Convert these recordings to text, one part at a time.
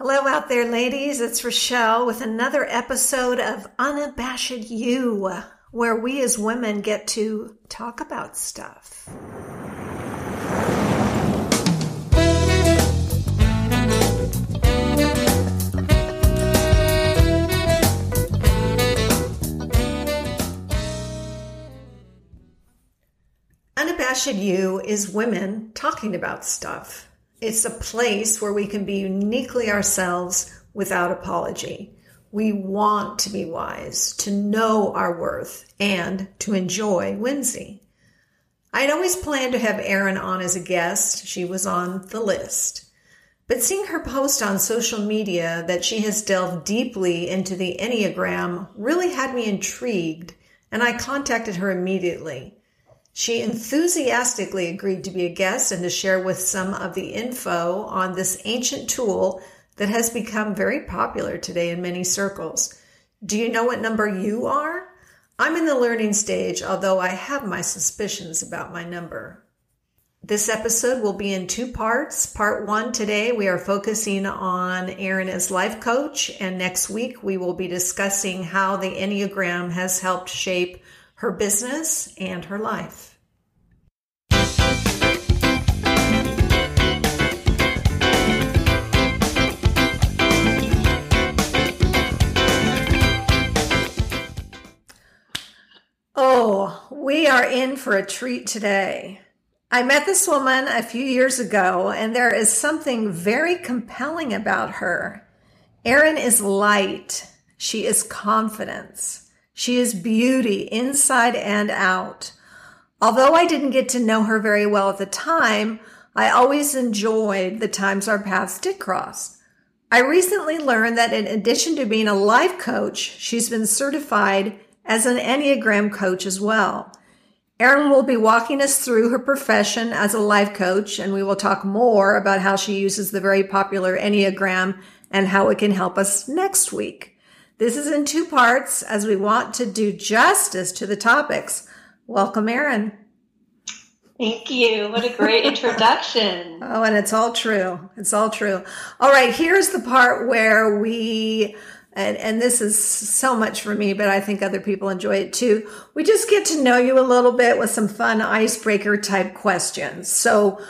Hello, out there, ladies. It's Rochelle with another episode of Unabashed You, where we as women get to talk about stuff. Unabashed You is women talking about stuff. It's a place where we can be uniquely ourselves without apology. We want to be wise, to know our worth, and to enjoy whimsy. I had always planned to have Erin on as a guest. She was on the list. But seeing her post on social media that she has delved deeply into the Enneagram really had me intrigued, and I contacted her immediately. She enthusiastically agreed to be a guest and to share with some of the info on this ancient tool that has become very popular today in many circles. Do you know what number you are? I'm in the learning stage, although I have my suspicions about my number. This episode will be in two parts. Part one today, we are focusing on Erin as life coach, and next week we will be discussing how the Enneagram has helped shape her business and her life. Oh, we are in for a treat today. I met this woman a few years ago, and there is something very compelling about her. Erin is light. She is confidence. She is beauty inside and out. Although I didn't get to know her very well at the time, I always enjoyed the times our paths did cross. I recently learned that in addition to being a life coach, she's been certified as an Enneagram coach as well. Erin will be walking us through her profession as a life coach, and we will talk more about how she uses the very popular Enneagram and how it can help us next week. This is in two parts as we want to do justice to the topics. Welcome, Erin. Thank you. What a great introduction. oh, and it's all true. It's all true. All right, here's the part where we and and this is so much for me, but I think other people enjoy it too. We just get to know you a little bit with some fun icebreaker type questions. So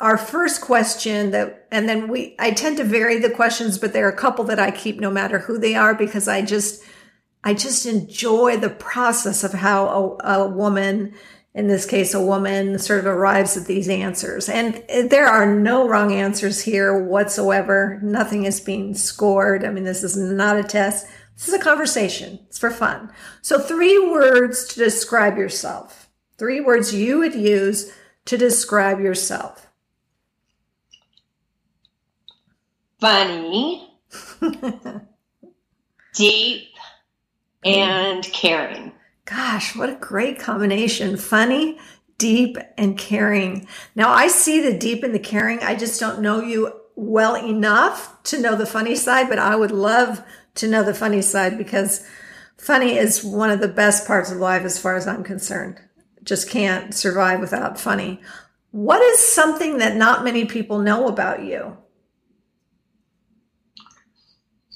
our first question that, and then we, I tend to vary the questions, but there are a couple that I keep no matter who they are because I just, I just enjoy the process of how a, a woman, in this case, a woman sort of arrives at these answers. And there are no wrong answers here whatsoever. Nothing is being scored. I mean, this is not a test. This is a conversation. It's for fun. So three words to describe yourself. Three words you would use to describe yourself. Funny, deep, and caring. Gosh, what a great combination. Funny, deep, and caring. Now, I see the deep and the caring. I just don't know you well enough to know the funny side, but I would love to know the funny side because funny is one of the best parts of life as far as I'm concerned. Just can't survive without funny. What is something that not many people know about you?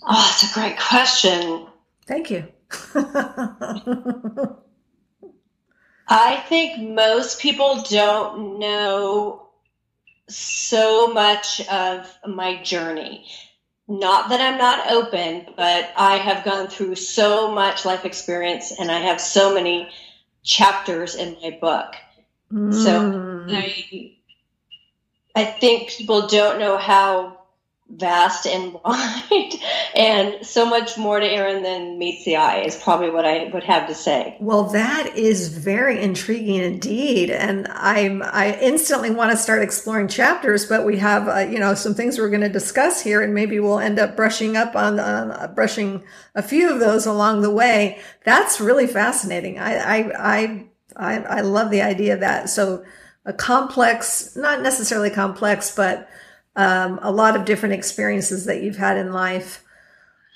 Oh, that's a great question. Thank you. I think most people don't know so much of my journey. Not that I'm not open, but I have gone through so much life experience and I have so many chapters in my book. Mm. So I I think people don't know how vast and wide and so much more to Erin than meets the eye is probably what I would have to say. Well, that is very intriguing indeed. And I'm, I instantly want to start exploring chapters, but we have, uh, you know, some things we're going to discuss here and maybe we'll end up brushing up on, uh, brushing a few of those along the way. That's really fascinating. I, I, I, I, love the idea of that. So a complex, not necessarily complex, but um, a lot of different experiences that you've had in life.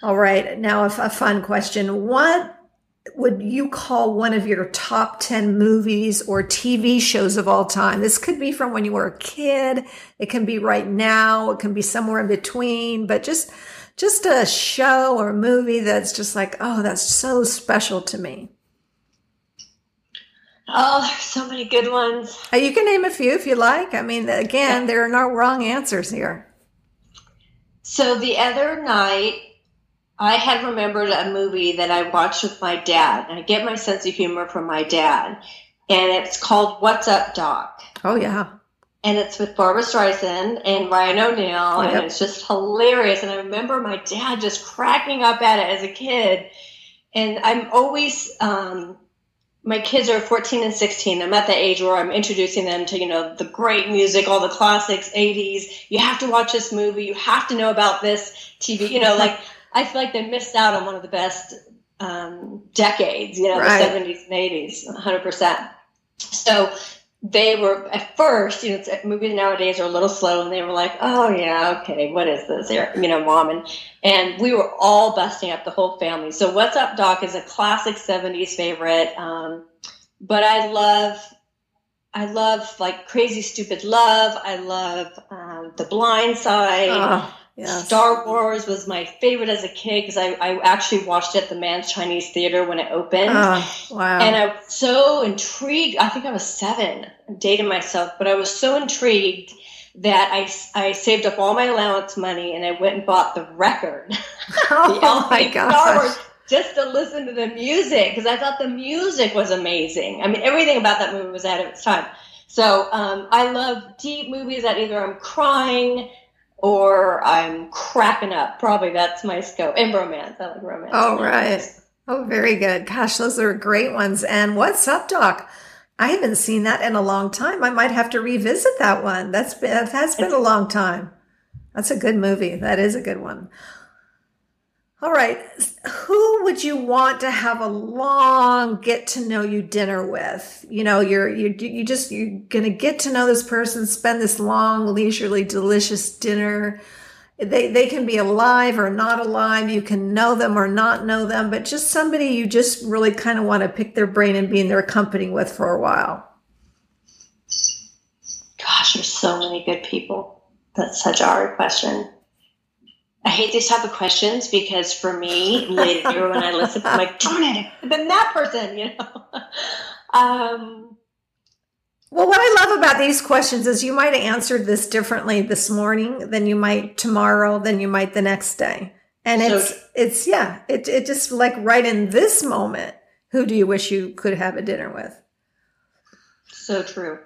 All right. Now, a, a fun question. What would you call one of your top 10 movies or TV shows of all time? This could be from when you were a kid. It can be right now. It can be somewhere in between, but just, just a show or a movie that's just like, oh, that's so special to me. Oh, there's so many good ones. Uh, you can name a few if you like. I mean, again, there are no wrong answers here. So the other night, I had remembered a movie that I watched with my dad. And I get my sense of humor from my dad. And it's called What's Up, Doc? Oh, yeah. And it's with Barbra Streisand and Ryan O'Neal. Yep. And it's just hilarious. And I remember my dad just cracking up at it as a kid. And I'm always, um, my kids are 14 and 16. I'm at the age where I'm introducing them to, you know, the great music, all the classics, 80s. You have to watch this movie. You have to know about this TV. You know, like I feel like they missed out on one of the best um, decades, you know, right. the 70s and 80s, 100%. So they were at first, you know, movies nowadays are a little slow, and they were like, "Oh yeah, okay, what is this?" You know, mom and and we were all busting up the whole family. So, "What's Up, Doc" is a classic '70s favorite, um, but I love, I love like Crazy Stupid Love. I love um, The Blind Side. Oh. Yes. Star Wars was my favorite as a kid because I, I actually watched it at the Mann's Chinese Theater when it opened. Oh, wow. And I was so intrigued. I think I was seven, dating myself, but I was so intrigued that I, I saved up all my allowance money and I went and bought the record. Oh, the my gosh. just to listen to the music because I thought the music was amazing. I mean, everything about that movie was ahead of its time. So um, I love deep movies that either I'm crying or I'm cracking up. Probably that's my scope. And romance. I like romance. All right. Oh, very good. Gosh, those are great ones. And what's up, Doc? I haven't seen that in a long time. I might have to revisit that one. That's been that's been a long time. That's a good movie. That is a good one. All right. Who would you want to have a long get to know you dinner with? You know, you're, you, you just, you're going to get to know this person, spend this long, leisurely, delicious dinner. They, they can be alive or not alive. You can know them or not know them, but just somebody you just really kind of want to pick their brain and be in their company with for a while. Gosh, there's so many good people. That's such a hard question. I hate these type of questions because for me, later when I listen, I'm like, darn it, then that person, you know. um, well, what I love about these questions is you might have answered this differently this morning than you might tomorrow, than you might the next day. And so, it's, it's, yeah, it, it just like right in this moment, who do you wish you could have a dinner with? So true.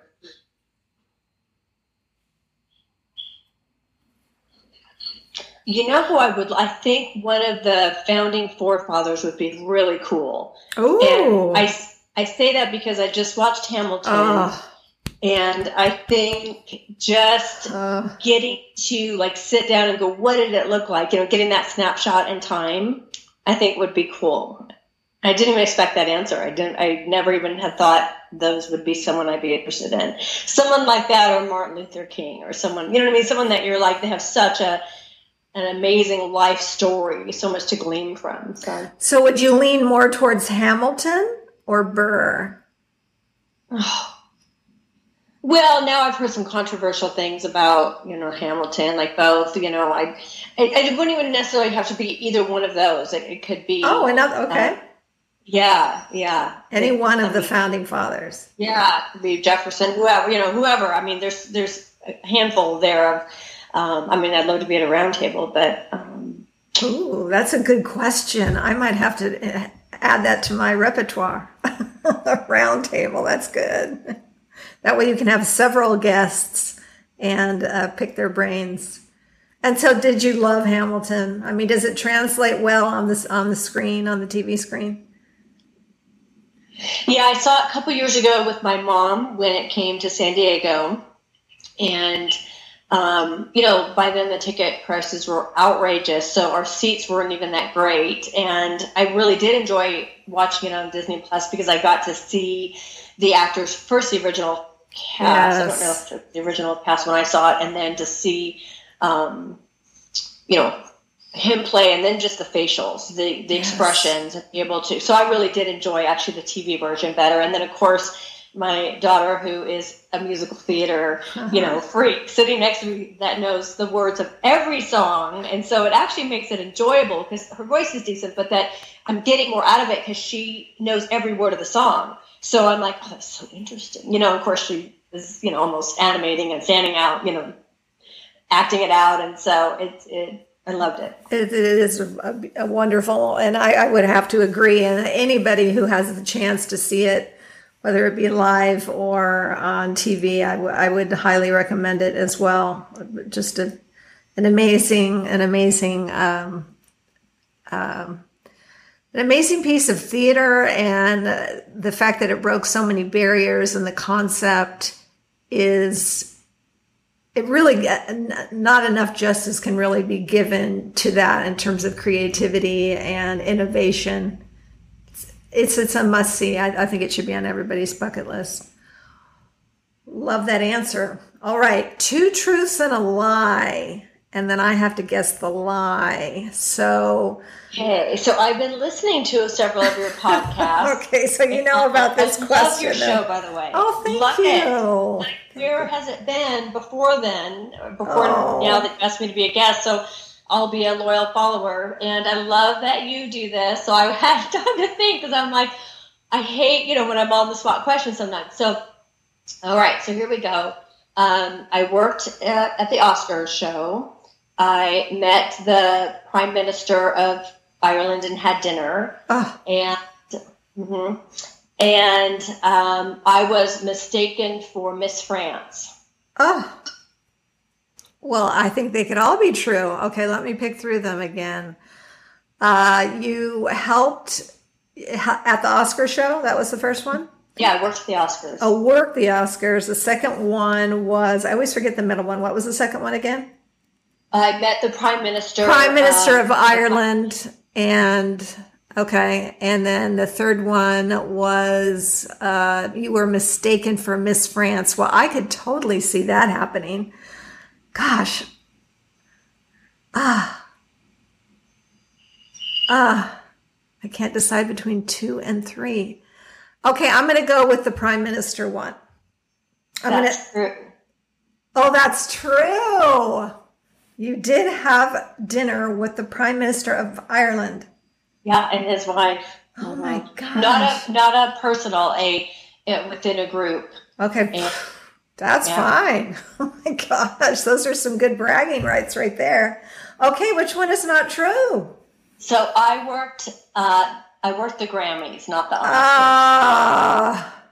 You know who I would? I think one of the founding forefathers would be really cool. Oh, I I say that because I just watched Hamilton, uh, and I think just uh, getting to like sit down and go, what did it look like? You know, getting that snapshot in time, I think would be cool. I didn't even expect that answer. I didn't. I never even had thought those would be someone I'd be interested in. Someone like that, or Martin Luther King, or someone you know what I mean. Someone that you're like they have such a an amazing life story, so much to glean from. So, so would you lean more towards Hamilton or Burr? Oh. Well, now I've heard some controversial things about you know Hamilton, like both. You know, I I, I wouldn't even necessarily have to be either one of those. It, it could be oh, another okay. Uh, yeah, yeah. Any one of I the mean, founding fathers. Yeah, the Jefferson, whoever you know, whoever. I mean, there's there's a handful there of um, I mean, I'd love to be at a roundtable, but. Um, Ooh, that's a good question. I might have to eh, add that to my repertoire. a roundtable, that's good. That way you can have several guests and uh, pick their brains. And so, did you love Hamilton? I mean, does it translate well on this on the screen on the TV screen? Yeah, I saw it a couple years ago with my mom when it came to San Diego, and um, you know, by then the ticket prices were outrageous, so our seats weren't even that great. And I really did enjoy watching it on Disney Plus because I got to see the actors first, the original cast. Yes. I don't know if the original cast when I saw it, and then to see, um, you know, him play and then just the facials the the yes. expressions and be able to so i really did enjoy actually the tv version better and then of course my daughter who is a musical theater uh-huh. you know freak sitting next to me that knows the words of every song and so it actually makes it enjoyable because her voice is decent but that i'm getting more out of it because she knows every word of the song so i'm like oh that's so interesting you know of course she is you know almost animating and standing out you know acting it out and so it, it I loved it. It, it is a, a wonderful, and I, I, would have to agree. And anybody who has the chance to see it, whether it be live or on TV, I, w- I would highly recommend it as well. Just a, an amazing, an amazing, um, um, an amazing piece of theater, and uh, the fact that it broke so many barriers and the concept is it really not enough justice can really be given to that in terms of creativity and innovation. It's it's, a must see. I, I think it should be on everybody's bucket list. Love that answer. All right, two truths and a lie, and then I have to guess the lie. So. Okay, so I've been listening to several of your podcasts. okay, so you know about this I question. Love your show, by the way. Oh, thank love you. Where has it been before then? Before oh. now that you asked me to be a guest, so I'll be a loyal follower. And I love that you do this. So I had time to think because I'm like, I hate you know when I'm on the spot questions sometimes. So, all right, so here we go. Um, I worked at, at the Oscars show. I met the Prime Minister of Ireland and had dinner. Oh. And mm-hmm and um, I was mistaken for Miss France. Oh. Well, I think they could all be true. Okay, let me pick through them again. Uh, you helped at the Oscar show. That was the first one. Yeah, I worked the Oscars. Oh, worked the Oscars. The second one was I always forget the middle one. What was the second one again? I met the Prime Minister. Prime Minister uh, of Ireland and Okay. And then the third one was uh, you were mistaken for Miss France. Well, I could totally see that happening. Gosh. Ah. Ah. I can't decide between two and three. Okay, I'm going to go with the prime minister one. I'm that's gonna, true. Oh, that's true. You did have dinner with the prime minister of Ireland. Yeah, and his wife. Oh my god! Not a not a personal, a, a within a group. Okay. And, That's yeah. fine. Oh my gosh, those are some good bragging rights right there. Okay, which one is not true? So I worked. Uh, I worked the Grammys, not the Oscars. Ah,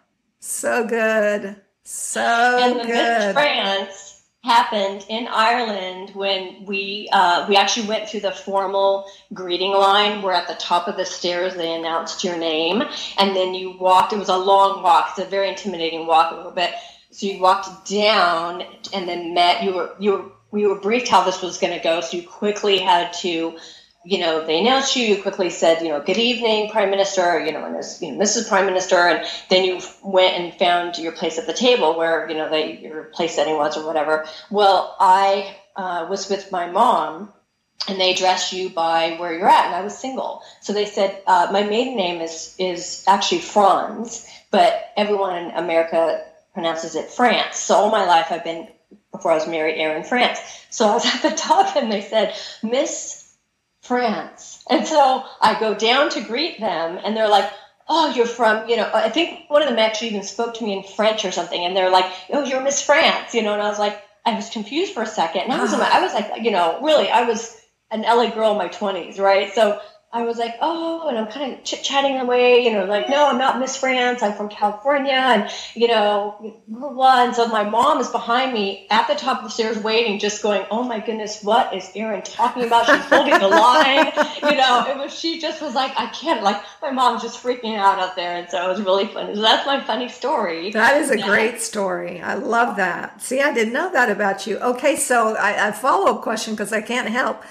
so good, so and the good. Miss France happened in Ireland when we uh, we actually went through the formal greeting line We're at the top of the stairs they announced your name and then you walked it was a long walk it's a very intimidating walk a little bit so you walked down and then met you were you were we were briefed how this was going to go so you quickly had to you know, they announced you, you quickly said, you know, good evening, Prime Minister, you know, and this, you know, Mrs. Prime Minister, and then you went and found your place at the table where, you know, they, your place setting was or whatever. Well, I uh, was with my mom and they addressed you by where you're at, and I was single. So they said, uh, my maiden name is, is actually Franz, but everyone in America pronounces it France. So all my life I've been, before I was married, Erin France. So I was at the top and they said, Miss France. And so I go down to greet them, and they're like, Oh, you're from, you know, I think one of them actually even spoke to me in French or something, and they're like, Oh, you're Miss France, you know, and I was like, I was confused for a second. And I was, I was like, you know, really, I was an LA girl in my 20s, right? So I was like, oh, and I'm kind of chit chatting away, you know, like, no, I'm not Miss France. I'm from California. And, you know, blah, blah. And so my mom is behind me at the top of the stairs waiting, just going, oh my goodness, what is Erin talking about? She's holding the line. You know, it was, she just was like, I can't, like, my mom's just freaking out out there. And so it was really funny. So that's my funny story. That is a yeah. great story. I love that. See, I didn't know that about you. Okay. So I, a follow up question because I can't help.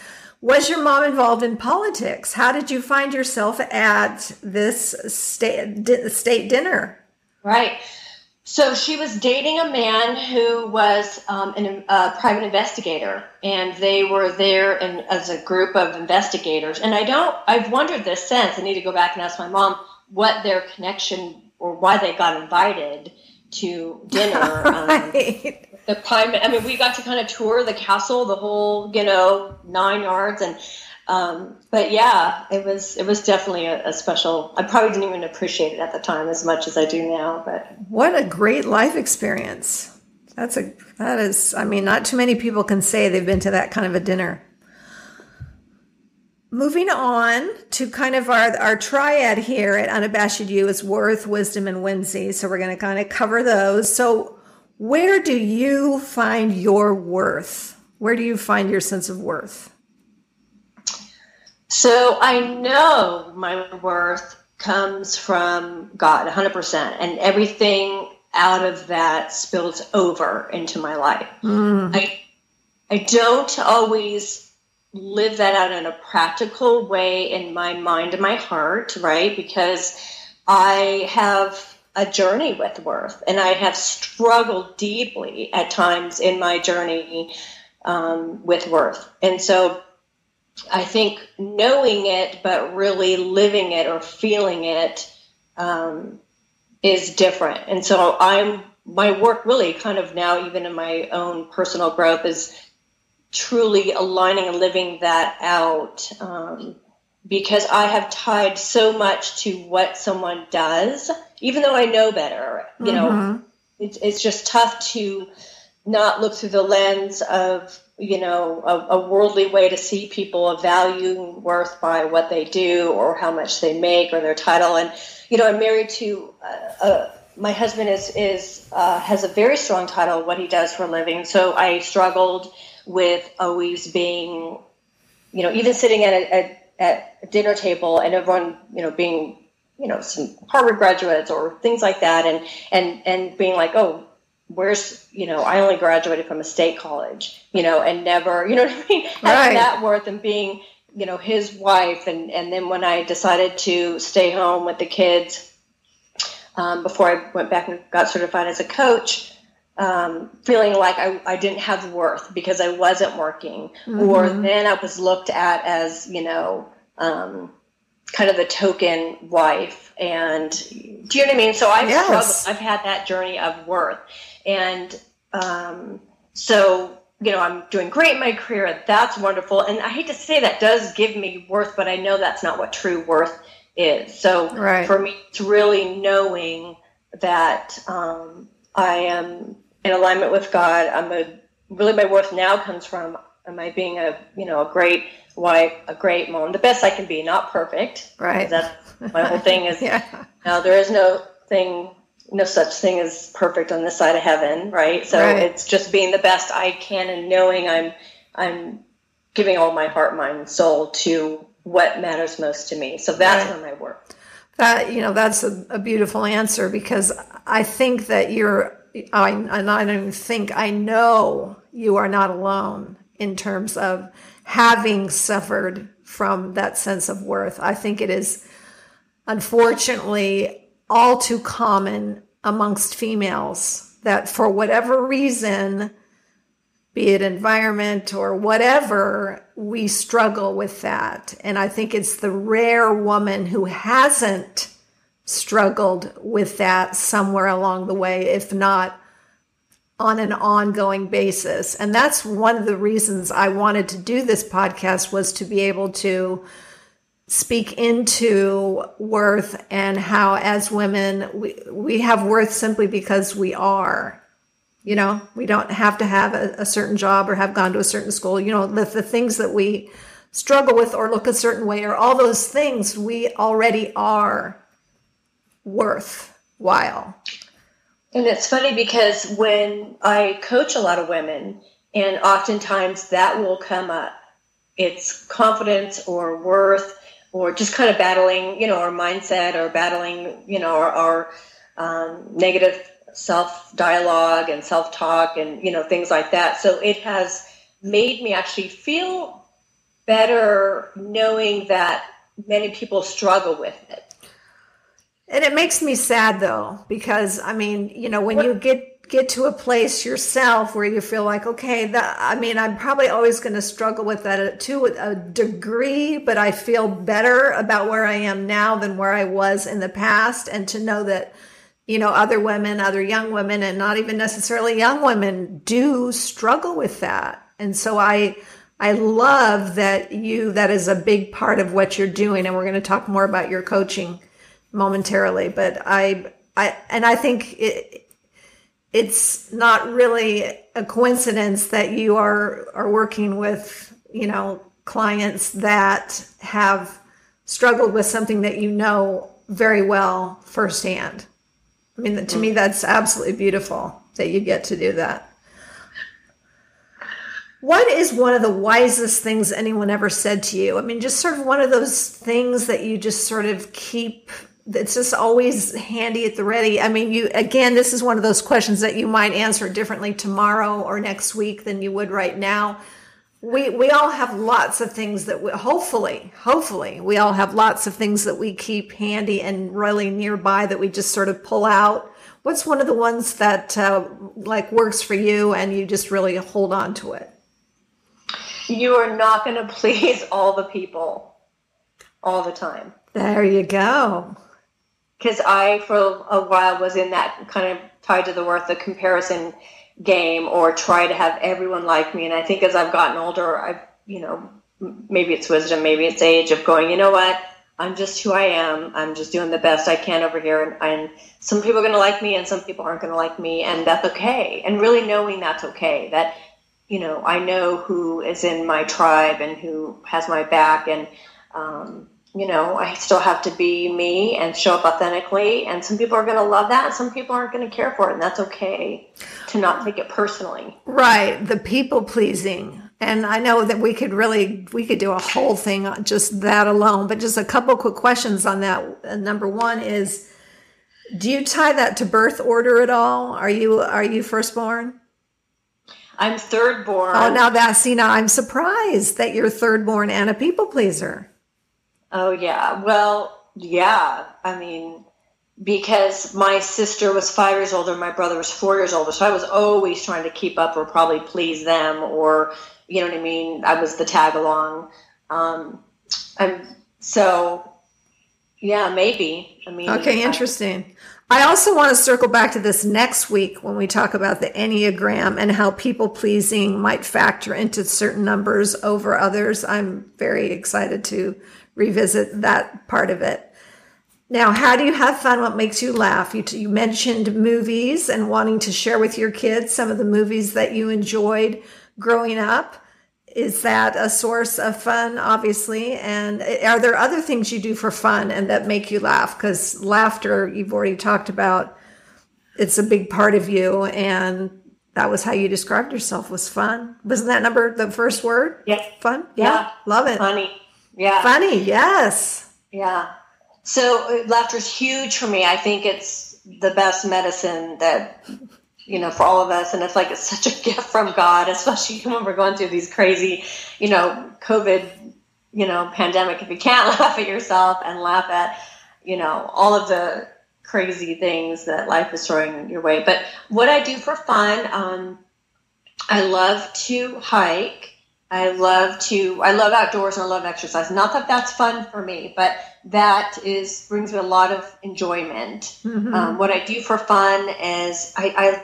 Was your mom involved in politics? How did you find yourself at this state, state dinner? Right. So she was dating a man who was um, a uh, private investigator, and they were there in, as a group of investigators. And I don't, I've wondered this since. I need to go back and ask my mom what their connection or why they got invited to dinner. Right. Um, the prime, I mean, we got to kind of tour the castle, the whole, you know, nine yards, and um, but yeah, it was it was definitely a, a, special. I probably didn't even appreciate it at the time as much as I do now. But what a great life experience! That's a that is. I mean, not too many people can say they've been to that kind of a dinner. Moving on to kind of our our triad here at Unabashed You is worth, wisdom, and whimsy. So we're going to kind of cover those. So where do you find your worth? Where do you find your sense of worth? So I know my worth comes from God 100%, and everything out of that spills over into my life. Mm. I, I don't always live that out in a practical way in my mind and my heart, right? Because I have a journey with worth, and I have struggled deeply at times in my journey um, with worth. And so I think knowing it, but really living it or feeling it um, is different. And so I'm my work really kind of now, even in my own personal growth, is truly aligning and living that out. Um, because I have tied so much to what someone does, even though I know better. You mm-hmm. know, it's, it's just tough to not look through the lens of you know a, a, worldly way to see people a value worth by what they do or how much they make or their title and you know i'm married to uh, uh, my husband is is uh, has a very strong title what he does for a living so i struggled with always being you know even sitting at a, a at a dinner table and everyone you know being you know some harvard graduates or things like that and and and being like oh where's you know i only graduated from a state college you know and never you know what i mean having that worth and being you know his wife and and then when i decided to stay home with the kids um, before i went back and got certified as a coach um, feeling like I, I didn't have worth because i wasn't working mm-hmm. or then i was looked at as you know um, kind of the token wife and do you know what i mean so i've yes. i've had that journey of worth and um, so, you know, I'm doing great in my career. That's wonderful. And I hate to say that does give me worth, but I know that's not what true worth is. So right. for me, it's really knowing that um, I am in alignment with God. I'm a really my worth now comes from am I being a you know a great wife, a great mom, the best I can be, not perfect. Right. That's my whole thing is yeah. now there is no thing no such thing as perfect on this side of heaven, right? So right. it's just being the best I can and knowing I'm I'm giving all my heart, mind, and soul to what matters most to me. So that's right. where my work. That you know, that's a, a, beautiful answer because I think that you're. I and I don't even think I know you are not alone in terms of having suffered from that sense of worth. I think it is unfortunately all too common amongst females that for whatever reason, be it environment or whatever, we struggle with that. And I think it's the rare woman who hasn't struggled with that somewhere along the way, if not on an ongoing basis. And that's one of the reasons I wanted to do this podcast was to be able to speak into worth and how as women we, we have worth simply because we are. You know we don't have to have a, a certain job or have gone to a certain school. You know the, the things that we struggle with or look a certain way or all those things we already are worthwhile and it's funny because when i coach a lot of women and oftentimes that will come up it's confidence or worth or just kind of battling, you know, our mindset or battling, you know, our, our um, negative self dialogue and self talk and, you know, things like that. So it has made me actually feel better knowing that many people struggle with it. And it makes me sad though, because I mean, you know, when what? you get get to a place yourself where you feel like, okay, that I mean, I'm probably always going to struggle with that uh, to a degree, but I feel better about where I am now than where I was in the past, and to know that you know other women, other young women, and not even necessarily young women do struggle with that, and so I. I love that you, that is a big part of what you're doing. And we're going to talk more about your coaching momentarily, but I, I, and I think it, it's not really a coincidence that you are are working with you know clients that have struggled with something that you know very well firsthand. I mean, to me, mm-hmm. that's absolutely beautiful that you get to do that. What is one of the wisest things anyone ever said to you? I mean, just sort of one of those things that you just sort of keep it's just always handy at the ready. I mean, you again, this is one of those questions that you might answer differently tomorrow or next week than you would right now. We we all have lots of things that we, hopefully, hopefully, we all have lots of things that we keep handy and really nearby that we just sort of pull out. What's one of the ones that uh, like works for you and you just really hold on to it? You are not going to please all the people all the time. There you go because I, for a while, was in that kind of tied to the worth, the comparison game, or try to have everyone like me. And I think as I've gotten older, I've, you know, maybe it's wisdom, maybe it's age of going, you know what? I'm just who I am. I'm just doing the best I can over here. And, and some people are going to like me and some people aren't going to like me. And that's okay. And really knowing that's okay. That, you know, I know who is in my tribe and who has my back. And, um, you know, I still have to be me and show up authentically. And some people are going to love that, and some people aren't going to care for it, and that's okay to not take it personally. Right, the people pleasing. And I know that we could really we could do a whole thing on just that alone, but just a couple quick questions on that. Uh, number one is, do you tie that to birth order at all? Are you are you firstborn? I'm third born. Oh, now see now I'm surprised that you're third born and a people pleaser. Oh yeah. Well, yeah. I mean, because my sister was five years older, my brother was four years older, so I was always trying to keep up or probably please them, or you know what I mean. I was the tag along. Um, I'm so yeah, maybe. I mean, okay, interesting. I also want to circle back to this next week when we talk about the Enneagram and how people pleasing might factor into certain numbers over others. I'm very excited to revisit that part of it. Now, how do you have fun? What makes you laugh? You, you mentioned movies and wanting to share with your kids some of the movies that you enjoyed growing up. Is that a source of fun, obviously? And eh, are there other things you do for fun and that make you laugh? Because laughter, you've already talked about, it's a big part of you. And that was how you described yourself was fun. Wasn't that number the first word? Yeah. Fun? Yeah. yeah. Love it. Funny. Yeah. Funny, yes. Yeah. So uh, laughter is huge for me. I think it's the best medicine that you know for all of us, and it's like it's such a gift from God, especially when we're going through these crazy, you know, COVID, you know, pandemic. If you can't laugh at yourself and laugh at, you know, all of the crazy things that life is throwing your way. But what I do for fun, um, I love to hike. I love to, I love outdoors and I love exercise. Not that that's fun for me, but that is, brings me a lot of enjoyment. Mm-hmm. Um, what I do for fun is I, I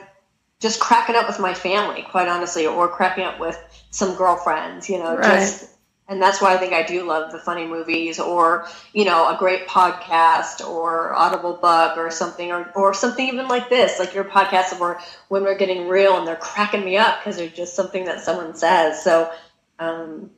just cracking up with my family, quite honestly, or cracking up with some girlfriends, you know, right. just, and that's why I think I do love the funny movies or, you know, a great podcast or audible book or something, or, or something even like this, like your podcast where when we're getting real and they're cracking me up because they're just something that someone says. So um,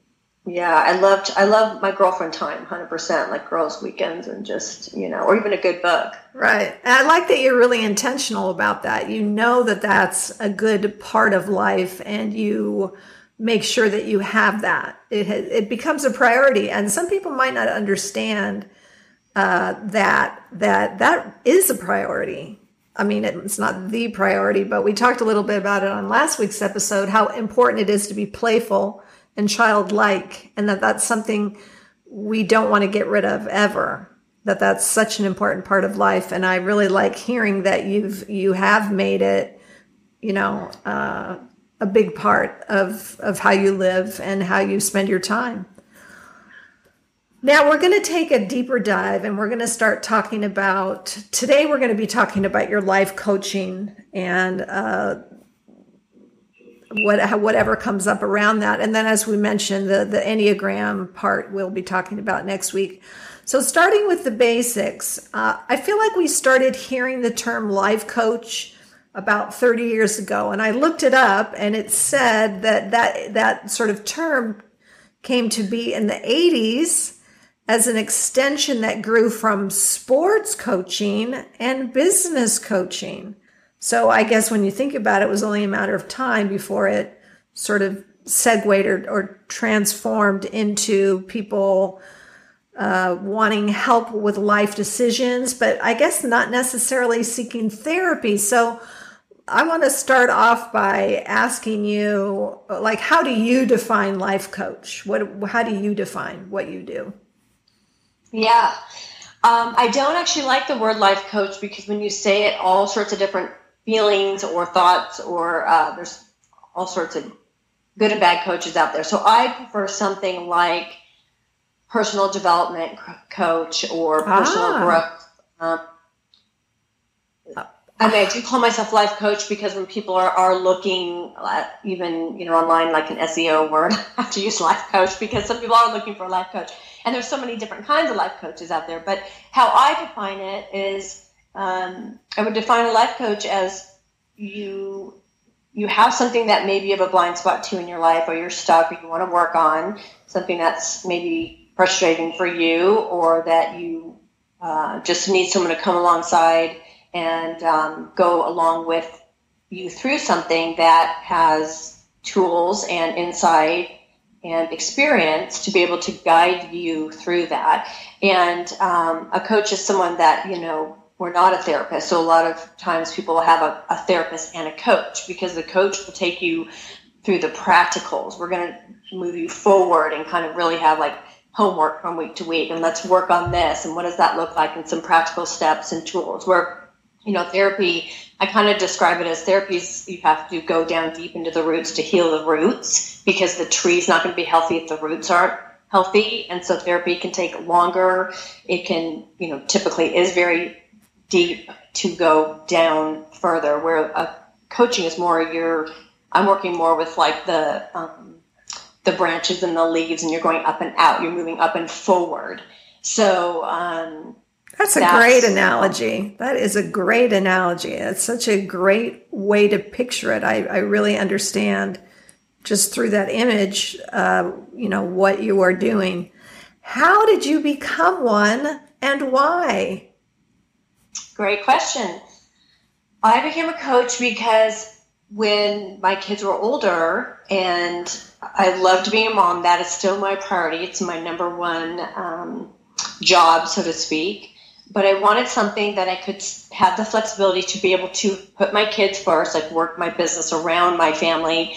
yeah, I loved I love my girlfriend time, hundred percent, like girls' weekends and just you know, or even a good book. Right, and I like that you're really intentional about that. You know that that's a good part of life, and you make sure that you have that. It it becomes a priority, and some people might not understand uh, that that that is a priority. I mean, it's not the priority, but we talked a little bit about it on last week's episode. How important it is to be playful and childlike and that that's something we don't want to get rid of ever that that's such an important part of life. And I really like hearing that you've, you have made it, you know, uh, a big part of, of how you live and how you spend your time. Now we're going to take a deeper dive and we're going to start talking about today. We're going to be talking about your life coaching and uh, what whatever comes up around that. And then, as we mentioned, the the enneagram part we'll be talking about next week. So, starting with the basics, uh, I feel like we started hearing the term life coach about 30 years ago, and I looked it up, and it said that that that sort of term came to be in the 80s as an extension that grew from sports coaching and business coaching. So I guess when you think about it, it was only a matter of time before it sort of segued or, or transformed into people uh, wanting help with life decisions, but I guess not necessarily seeking therapy. So I want to start off by asking you, like, how do you define life coach? What, how do you define what you do? Yeah. Um, I don't actually like the word life coach because when you say it, all sorts of different feelings or thoughts, or uh, there's all sorts of good and bad coaches out there. So I prefer something like personal development coach or personal ah. growth. Um, I mean, I do call myself life coach because when people are, are looking at even, you know, online, like an SEO word, I have to use life coach because some people are looking for a life coach. And there's so many different kinds of life coaches out there. But how I define it is um, I would define a life coach as you you have something that maybe you have a blind spot to in your life or you're stuck or you want to work on something that's maybe frustrating for you or that you uh, just need someone to come alongside and um, go along with you through something that has tools and insight and experience to be able to guide you through that. And um, a coach is someone that, you know, we're not a therapist. So a lot of times people have a, a therapist and a coach because the coach will take you through the practicals. We're going to move you forward and kind of really have like homework from week to week and let's work on this and what does that look like and some practical steps and tools where you know, therapy, I kind of describe it as therapies, you have to go down deep into the roots to heal the roots because the tree's not going to be healthy if the roots aren't healthy. And so therapy can take longer. It can, you know, typically is very deep to go down further, where a coaching is more you're, I'm working more with like the, um, the branches and the leaves and you're going up and out, you're moving up and forward. So, um, that's a That's, great analogy. That is a great analogy. It's such a great way to picture it. I, I really understand just through that image, uh, you know, what you are doing. How did you become one and why? Great question. I became a coach because when my kids were older and I loved being a mom, that is still my priority. It's my number one um, job, so to speak but I wanted something that I could have the flexibility to be able to put my kids first, like work my business around my family.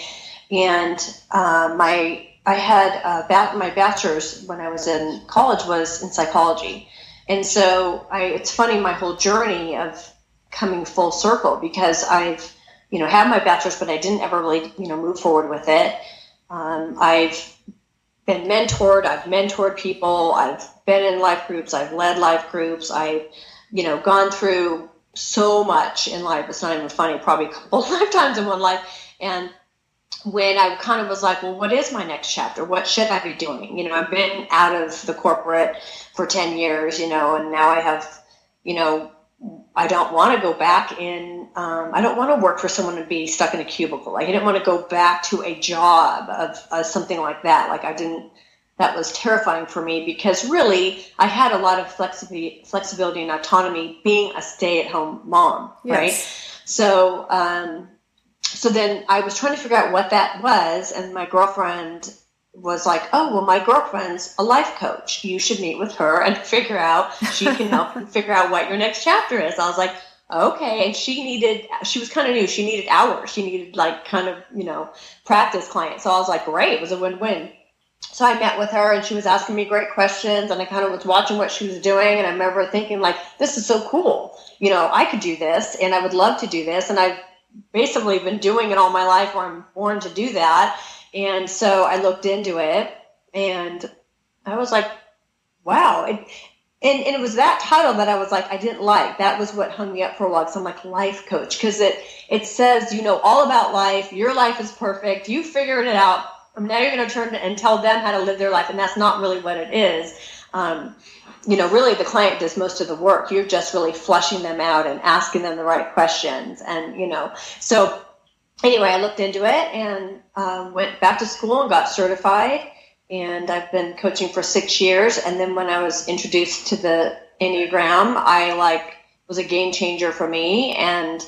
And uh, my I had uh, my bachelor's when I was in college was in psychology, and so I, it's funny my whole journey of coming full circle because I've you know had my bachelor's, but I didn't ever really you know move forward with it. Um, I've been mentored. I've mentored people. I've been in life groups. I've led life groups. I've, you know, gone through so much in life. It's not even funny, probably a couple lifetimes in one life. And when I kind of was like, well, what is my next chapter? What should I be doing? You know, I've been out of the corporate for 10 years, you know, and now I have, you know, I don't want to go back in. Um, I don't want to work for someone and be stuck in a cubicle. Like I didn't want to go back to a job of uh, something like that. Like I didn't. That was terrifying for me because really I had a lot of flexibility, flexibility and autonomy being a stay-at-home mom, yes. right? So, um, so then I was trying to figure out what that was, and my girlfriend was like, oh, well, my girlfriend's a life coach. You should meet with her and figure out, she can help you figure out what your next chapter is. I was like, okay. And she needed, she was kind of new. She needed hours. She needed like kind of, you know, practice clients. So I was like, great. It was a win-win. so I met with her and she was asking me great questions and I kind of was watching what she was doing and I remember thinking like this is so cool. You know, I could do this and I would love to do this and I've basically been doing it all my life or I'm born to do that. And so I looked into it and I was like, wow. It, and, and it was that title that I was like, I didn't like. That was what hung me up for a while. So I'm like, life coach, because it, it says, you know, all about life. Your life is perfect. You figured it out now you're going to turn and tell them how to live their life, and that's not really what it is. Um, you know, really the client does most of the work. You're just really flushing them out and asking them the right questions, and you know, so anyway, I looked into it and um, went back to school and got certified. And I've been coaching for six years. And then when I was introduced to the Enneagram, I like was a game changer for me and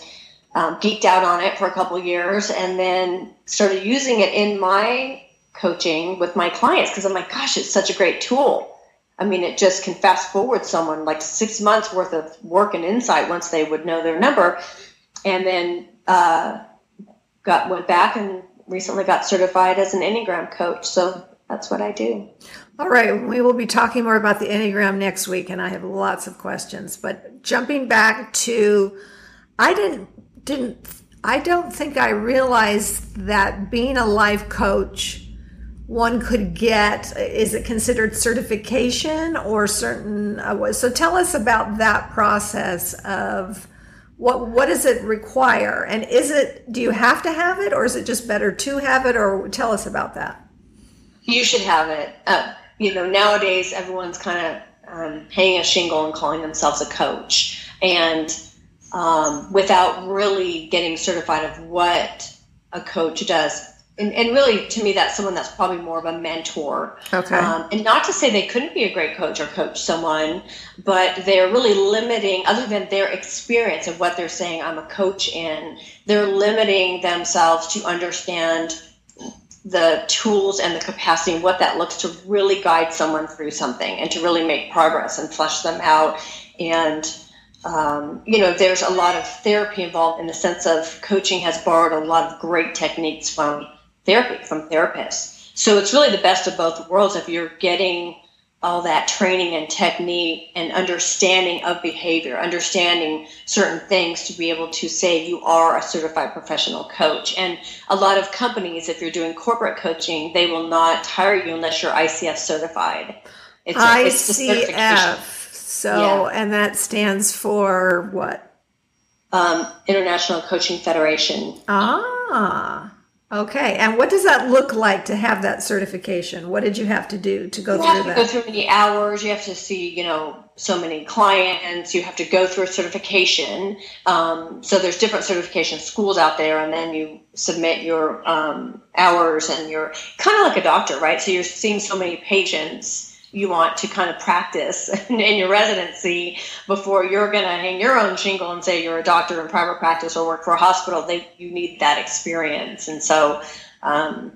um, geeked out on it for a couple years and then started using it in my coaching with my clients because I'm like, gosh, it's such a great tool. I mean, it just can fast forward someone like six months worth of work and insight once they would know their number. And then uh, got went back and recently got certified as an Enneagram coach. So that's what I do. All right, we will be talking more about the Enneagram next week, and I have lots of questions. But jumping back to, I didn't didn't I don't think I realized that being a life coach one could get is it considered certification or certain uh, so tell us about that process of what what does it require? And is it do you have to have it or is it just better to have it or tell us about that? You should have it. Uh, you know nowadays everyone's kind of um, hanging a shingle and calling themselves a coach. And um, without really getting certified of what a coach does. And, and, really, to me, that's someone that's probably more of a mentor. Okay. Um, and not to say they couldn't be a great coach or coach someone, but they're really limiting, other than their experience of what they're saying, I'm a coach in, they're limiting themselves to understand the tools and the capacity and what that looks to really guide someone through something and to really make progress and flush them out and um, you know, there's a lot of therapy involved in the sense of coaching has borrowed a lot of great techniques from therapy, from therapists. So it's really the best of both worlds if you're getting all that training and technique and understanding of behavior, understanding certain things to be able to say you are a certified professional coach. And a lot of companies, if you're doing corporate coaching, they will not hire you unless you're ICF certified. It's, ICF. So, yeah. and that stands for what? Um, International Coaching Federation. Ah, okay. And what does that look like to have that certification? What did you have to do to go you through have to that? Go through many hours. You have to see, you know, so many clients. You have to go through a certification. Um, so there's different certification schools out there, and then you submit your um, hours, and you're kind of like a doctor, right? So you're seeing so many patients you want to kind of practice in your residency before you're going to hang your own shingle and say you're a doctor in private practice or work for a hospital. They, you need that experience. And so, um,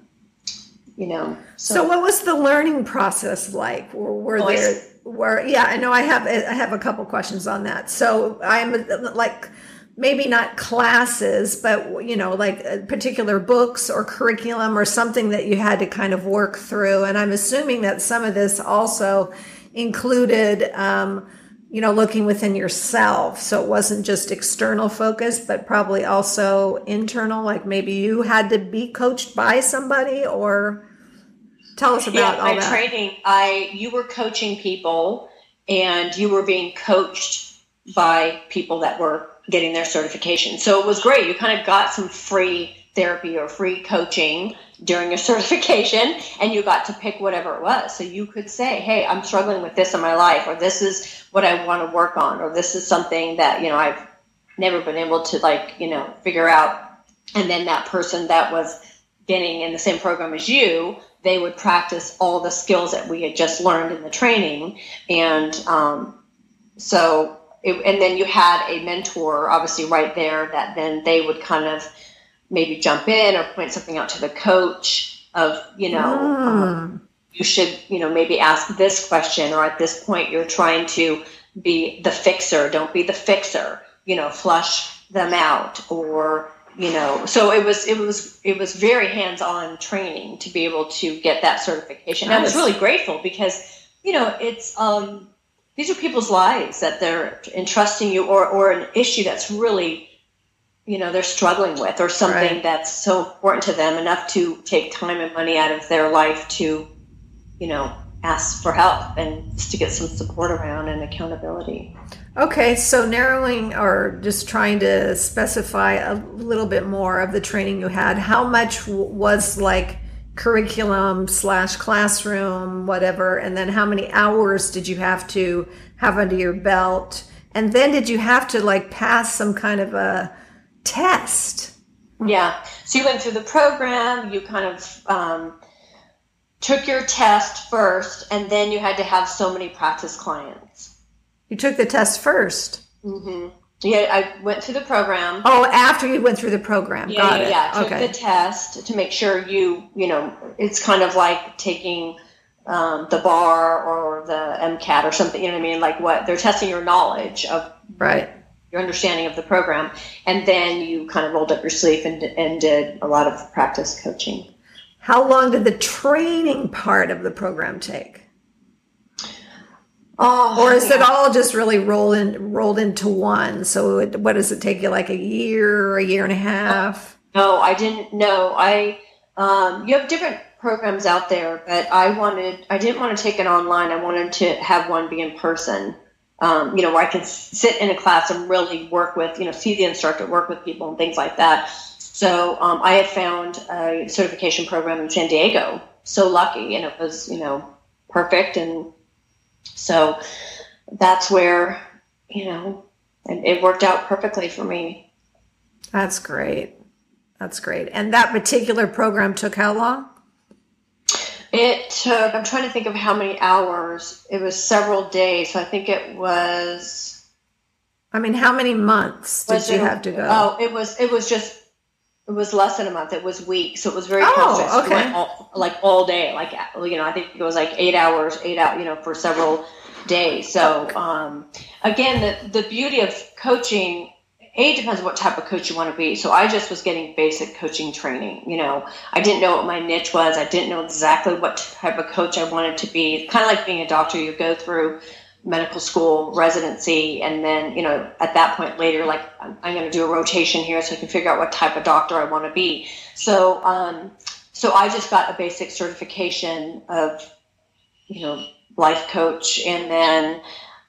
you know. So, so, what was the learning process like? Were, were oh, there, were, yeah, I know I have, I have a couple questions on that. So I'm like, maybe not classes, but you know, like uh, particular books or curriculum or something that you had to kind of work through. And I'm assuming that some of this also included, um, you know, looking within yourself. So it wasn't just external focus, but probably also internal. Like maybe you had to be coached by somebody or tell us about yeah, all my that. training, I, you were coaching people and you were being coached by people that were getting their certification. So it was great. You kind of got some free therapy or free coaching during your certification and you got to pick whatever it was. So you could say, Hey, I'm struggling with this in my life, or this is what I want to work on, or this is something that, you know, I've never been able to like, you know, figure out. And then that person that was getting in the same program as you, they would practice all the skills that we had just learned in the training. And um, so it, and then you had a mentor, obviously, right there that then they would kind of maybe jump in or point something out to the coach of, you know, mm. um, you should, you know, maybe ask this question, or at this point, you're trying to be the fixer. Don't be the fixer, you know, flush them out or you know, so it was it was it was very hands on training to be able to get that certification. I was really grateful because you know it's um, these are people's lives that they're entrusting you, or or an issue that's really you know they're struggling with, or something right. that's so important to them enough to take time and money out of their life to you know ask for help and just to get some support around and accountability. Okay, so narrowing or just trying to specify a little bit more of the training you had, how much was like curriculum slash classroom, whatever, and then how many hours did you have to have under your belt? And then did you have to like pass some kind of a test? Yeah. So you went through the program, you kind of um, took your test first, and then you had to have so many practice clients. You took the test 1st Mm-hmm. Yeah, I went through the program. Oh, after you went through the program. Yeah, Got yeah, it. yeah. Took okay. the test to make sure you, you know, it's kind of like taking um, the bar or the MCAT or something. You know what I mean? Like what they're testing your knowledge of right your understanding of the program, and then you kind of rolled up your sleeve and and did a lot of practice coaching. How long did the training part of the program take? Oh, or is yeah. it all just really rolled in, rolled into one? So it, what does it take you like a year a year and a half? No, I didn't know. I um, you have different programs out there, but I wanted I didn't want to take it online. I wanted to have one be in person. Um, you know, where I can sit in a class and really work with, you know, see the instructor, work with people and things like that. So um, I had found a certification program in San Diego. So lucky, and it was, you know, perfect and so that's where, you know, it, it worked out perfectly for me. That's great. That's great. And that particular program took how long? It took, I'm trying to think of how many hours. It was several days. So I think it was. I mean, how many months did you it, have to go? Oh, it was, it was just, it was less than a month. It was weeks. So it was very oh, okay. All, like all day, like, you know, I think it was like eight hours, eight out, you know, for several days. So, um, again, the, the beauty of coaching a depends on what type of coach you want to be. So I just was getting basic coaching training. You know, I didn't know what my niche was. I didn't know exactly what type of coach I wanted to be. Kind of like being a doctor, you go through medical school residency, and then you know at that point later, like I'm, I'm going to do a rotation here, so I can figure out what type of doctor I want to be. So, um, so I just got a basic certification of, you know, life coach, and then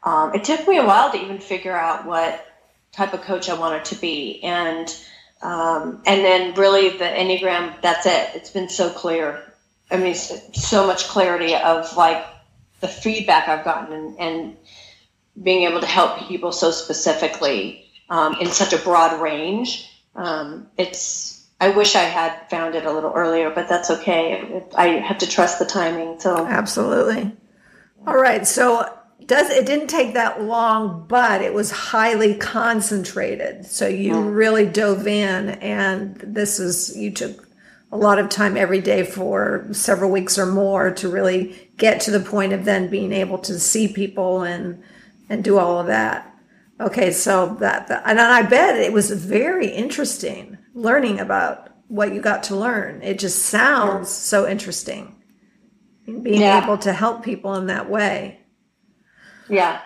um, it took me a while to even figure out what type of coach I wanted to be. And um, and then really the Enneagram, that's it. It's been so clear. I mean, so much clarity of like the feedback I've gotten and, and being able to help people so specifically um, in such a broad range. Um, it's I wish I had found it a little earlier, but that's okay. I have to trust the timing. So absolutely. All right. So does it didn't take that long, but it was highly concentrated. So you mm. really dove in, and this is you took a lot of time every day for several weeks or more to really get to the point of then being able to see people and and do all of that. Okay, so that, that and I bet it was very interesting learning about what you got to learn. It just sounds so interesting. Being yeah. able to help people in that way. Yeah.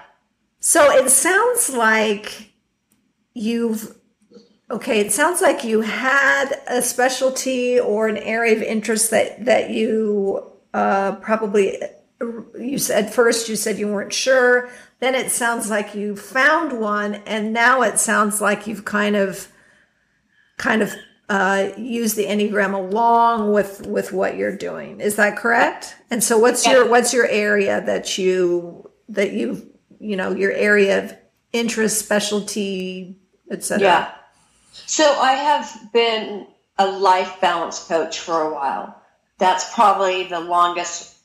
So it sounds like you've okay, it sounds like you had a specialty or an area of interest that that you uh, probably you said first you said you weren't sure then it sounds like you found one and now it sounds like you've kind of kind of uh, use the enneagram along with with what you're doing. Is that correct? And so what's your what's your area that you that you you know your area of interest specialty etc yeah so i have been a life balance coach for a while. That's probably the longest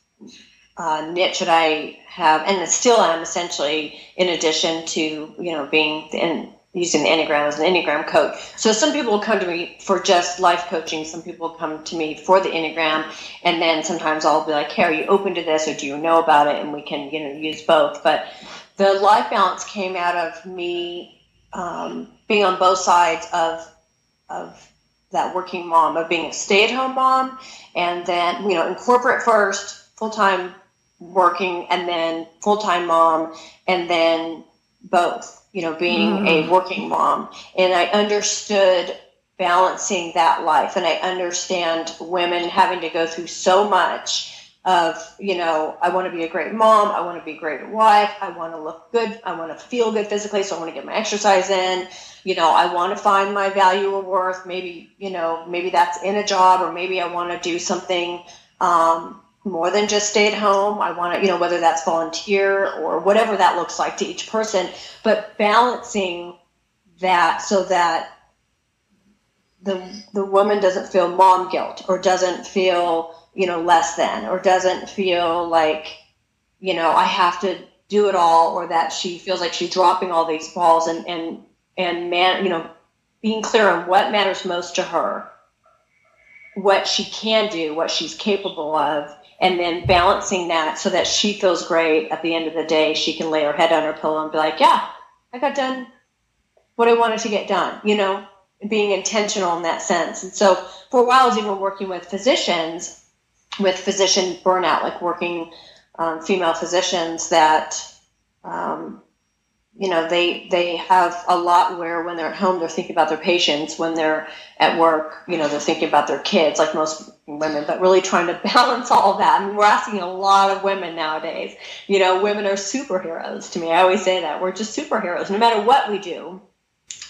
uh, niche that i have and still am essentially in addition to you know being in using the enneagram as an enneagram coach. So some people will come to me for just life coaching. Some people come to me for the enneagram and then sometimes i'll be like hey are you open to this or do you know about it? And we can you know use both. But the life balance came out of me um, being on both sides of of that working mom of being a stay-at-home mom and then you know in corporate first full-time working and then full-time mom and then both you know being mm. a working mom and i understood balancing that life and i understand women having to go through so much of you know i want to be a great mom i want to be a great wife i want to look good i want to feel good physically so i want to get my exercise in you know i want to find my value or worth maybe you know maybe that's in a job or maybe i want to do something um, more than just stay at home. I want to you know whether that's volunteer or whatever that looks like to each person. But balancing that so that the the woman doesn't feel mom guilt or doesn't feel you know, less than or doesn't feel like, you know, I have to do it all or that she feels like she's dropping all these balls and, and, and man, you know, being clear on what matters most to her, what she can do, what she's capable of, and then balancing that so that she feels great at the end of the day. She can lay her head on her pillow and be like, yeah, I got done what I wanted to get done, you know, being intentional in that sense. And so for a while, I was even working with physicians with physician burnout, like working um, female physicians that, um, you know, they they have a lot where when they're at home they're thinking about their patients. When they're at work, you know, they're thinking about their kids, like most women. But really trying to balance all that. I mean, we're asking a lot of women nowadays. You know, women are superheroes to me. I always say that we're just superheroes, no matter what we do.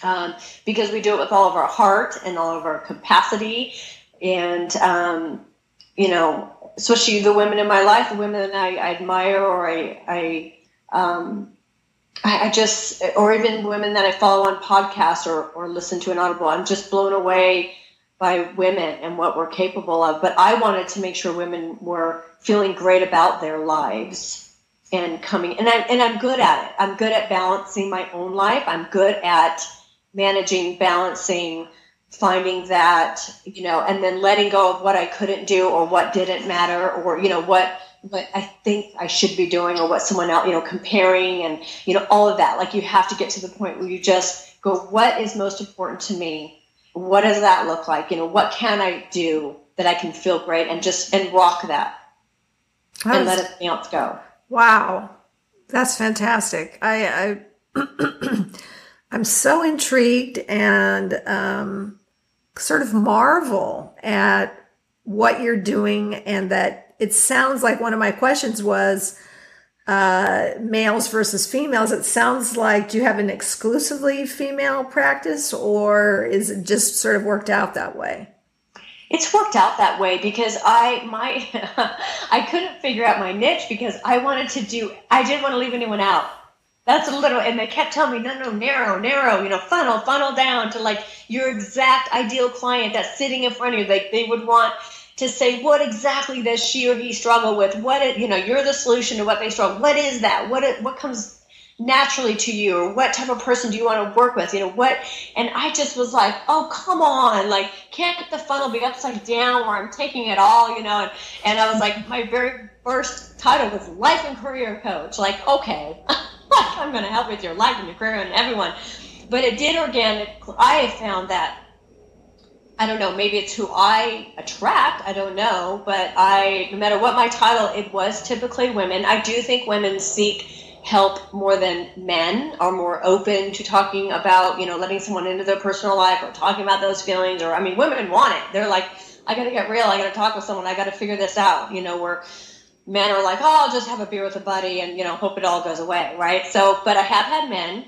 Um, because we do it with all of our heart and all of our capacity, and um, you know, especially the women in my life, the women I, I admire or I, I, um, I, I, just, or even women that I follow on podcasts or, or listen to an audible, I'm just blown away by women and what we're capable of. But I wanted to make sure women were feeling great about their lives and coming, and I, and I'm good at it. I'm good at balancing my own life. I'm good at managing, balancing, finding that you know and then letting go of what i couldn't do or what didn't matter or you know what what i think i should be doing or what someone else you know comparing and you know all of that. Like you have to get to the point where you just go what is most important to me? What does that look like? You know what can i do that i can feel great and just and rock that and let everything else go. Wow. That's fantastic. I i i'm so intrigued and um sort of marvel at what you're doing and that it sounds like one of my questions was uh, males versus females. It sounds like do you have an exclusively female practice or is it just sort of worked out that way? It's worked out that way because I my I couldn't figure out my niche because I wanted to do I didn't want to leave anyone out. That's a little, and they kept telling me, no, no, narrow, narrow, you know, funnel, funnel down to like your exact ideal client that's sitting in front of you. Like they would want to say, what exactly does she or he struggle with? What, it, you know, you're the solution to what they struggle. What is that? What, it, what comes naturally to you or what type of person do you want to work with you know what and i just was like oh come on like can't the funnel be upside down where i'm taking it all you know and, and i was like my very first title was life and career coach like okay I'm going to help with your life and your career and everyone. But it did organic. I found that I don't know, maybe it's who I attract, I don't know, but I, no matter what my title, it was typically women. I do think women seek help more than men are more open to talking about, you know, letting someone into their personal life or talking about those feelings. Or, I mean, women want it. They're like, I got to get real. I got to talk with someone. I got to figure this out. You know, where men are like, oh, I'll just have a beer with a buddy and, you know, hope it all goes away, right? So, but I have had men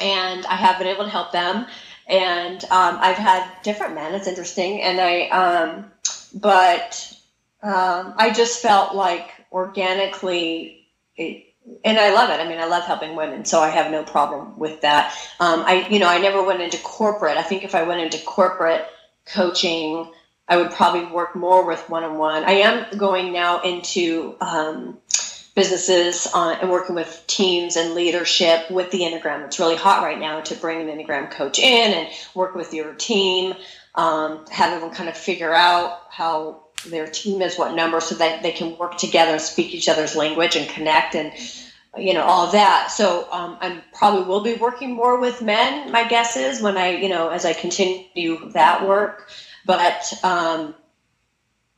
and I have been able to help them. And um, I've had different men. It's interesting. And I, um, but um, I just felt like organically, it, and I love it. I mean, I love helping women, so I have no problem with that. Um, I, you know, I never went into corporate. I think if I went into corporate coaching, I would probably work more with one on one. I am going now into um, businesses on, and working with teams and leadership with the Enneagram. It's really hot right now to bring an Enneagram coach in and work with your team, um, have everyone kind of figure out how their team is, what number, so that they can work together and speak each other's language and connect. And you know all that so um, i probably will be working more with men my guess is when i you know as i continue that work but um,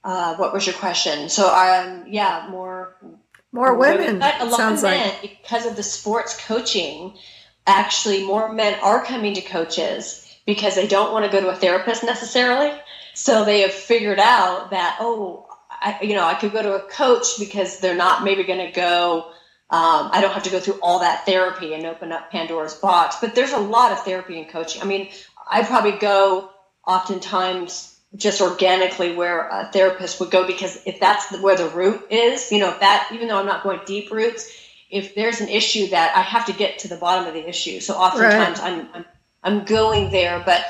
uh, what was your question so um, yeah more more women but a lot sounds of men like. because of the sports coaching actually more men are coming to coaches because they don't want to go to a therapist necessarily so they have figured out that oh I, you know i could go to a coach because they're not maybe going to go um, I don't have to go through all that therapy and open up Pandora's box. But there's a lot of therapy and coaching. I mean, I probably go oftentimes just organically where a therapist would go because if that's where the root is, you know, if that even though I'm not going deep roots, if there's an issue that I have to get to the bottom of the issue. So oftentimes right. I'm, I'm I'm going there, but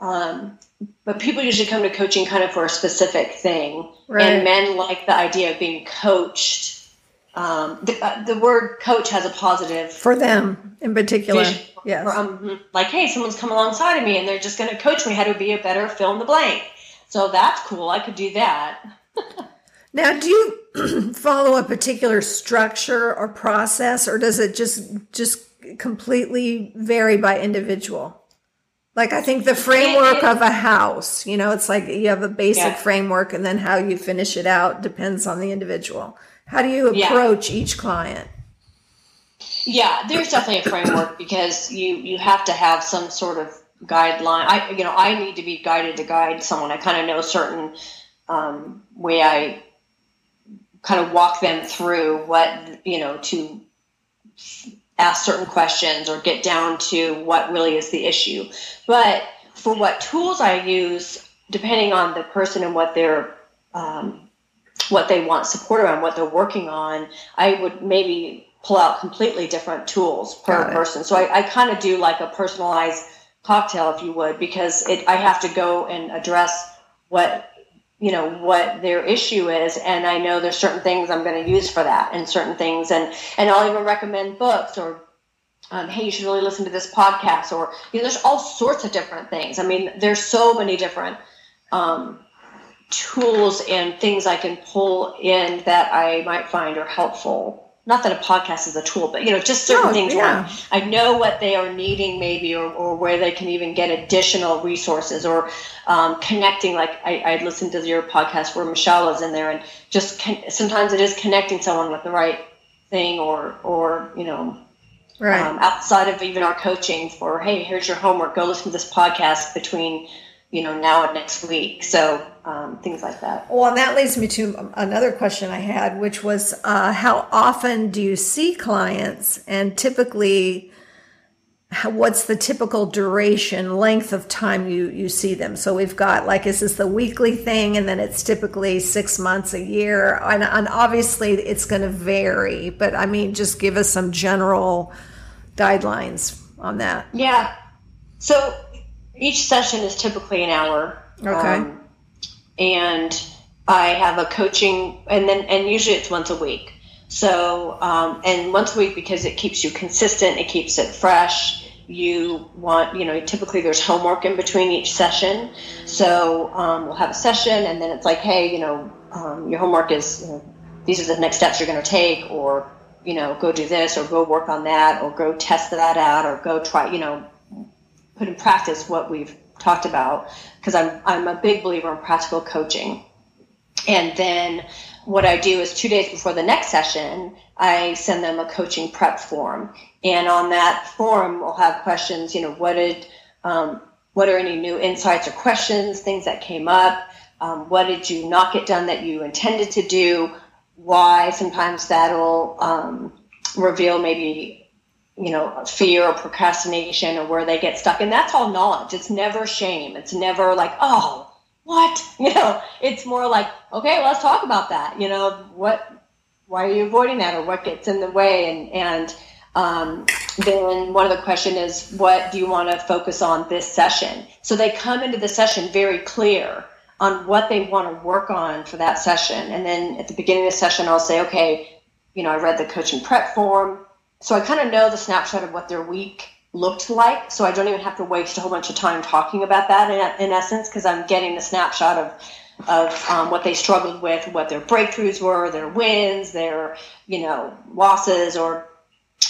um, but people usually come to coaching kind of for a specific thing, right. and men like the idea of being coached um, the, uh, the word coach has a positive for them in particular. Yes. um, like, hey, someone's come alongside of me and they're just going to coach me how to be a better fill in the blank. So that's cool. I could do that. now, do you follow a particular structure or process, or does it just just completely vary by individual? Like I think the framework of a house, you know, it's like you have a basic yeah. framework and then how you finish it out depends on the individual. How do you approach yeah. each client? Yeah, there's definitely a framework because you you have to have some sort of guideline. I you know I need to be guided to guide someone. I kind of know a certain um, way I kind of walk them through what you know to ask certain questions or get down to what really is the issue. But for what tools I use, depending on the person and what their um, what they want support around, what they're working on, I would maybe pull out completely different tools per person. So I, I kind of do like a personalized cocktail, if you would, because it, I have to go and address what you know what their issue is and i know there's certain things i'm going to use for that and certain things and and i'll even recommend books or um, hey you should really listen to this podcast or you know there's all sorts of different things i mean there's so many different um, tools and things I can pull in that I might find are helpful. Not that a podcast is a tool, but you know, just certain things yeah. where I know what they are needing, maybe, or, or where they can even get additional resources or um, connecting. Like I, I listened to your podcast where Michelle was in there, and just con- sometimes it is connecting someone with the right thing, or or you know, right. um, outside of even our coaching for hey, here's your homework, go listen to this podcast between you know now and next week. So um, things like that. Well, and that leads me to another question I had, which was uh, how often do you see clients, and typically, what's the typical duration, length of time you you see them? So we've got like, is this the weekly thing, and then it's typically six months, a year, and, and obviously it's going to vary. But I mean, just give us some general guidelines on that. Yeah. So each session is typically an hour. Okay. Um, and I have a coaching, and then and usually it's once a week. So um, and once a week because it keeps you consistent, it keeps it fresh. You want, you know, typically there's homework in between each session. So um, we'll have a session, and then it's like, hey, you know, um, your homework is you know, these are the next steps you're going to take, or you know, go do this, or go work on that, or go test that out, or go try, you know, put in practice what we've talked about because I'm I'm a big believer in practical coaching. And then what I do is two days before the next session, I send them a coaching prep form, and on that form we'll have questions. You know, what did um, what are any new insights or questions, things that came up? Um, what did you not get done that you intended to do? Why? Sometimes that'll um, reveal maybe you know, fear or procrastination or where they get stuck. And that's all knowledge. It's never shame. It's never like, oh, what? You know, it's more like, okay, let's talk about that. You know, what, why are you avoiding that or what gets in the way? And, and, um, then one of the question is, what do you want to focus on this session? So they come into the session very clear on what they want to work on for that session. And then at the beginning of the session, I'll say, okay, you know, I read the coaching prep form so I kind of know the snapshot of what their week looked like. So I don't even have to waste a whole bunch of time talking about that in, in essence, because I'm getting the snapshot of of um, what they struggled with, what their breakthroughs were, their wins, their you know losses, or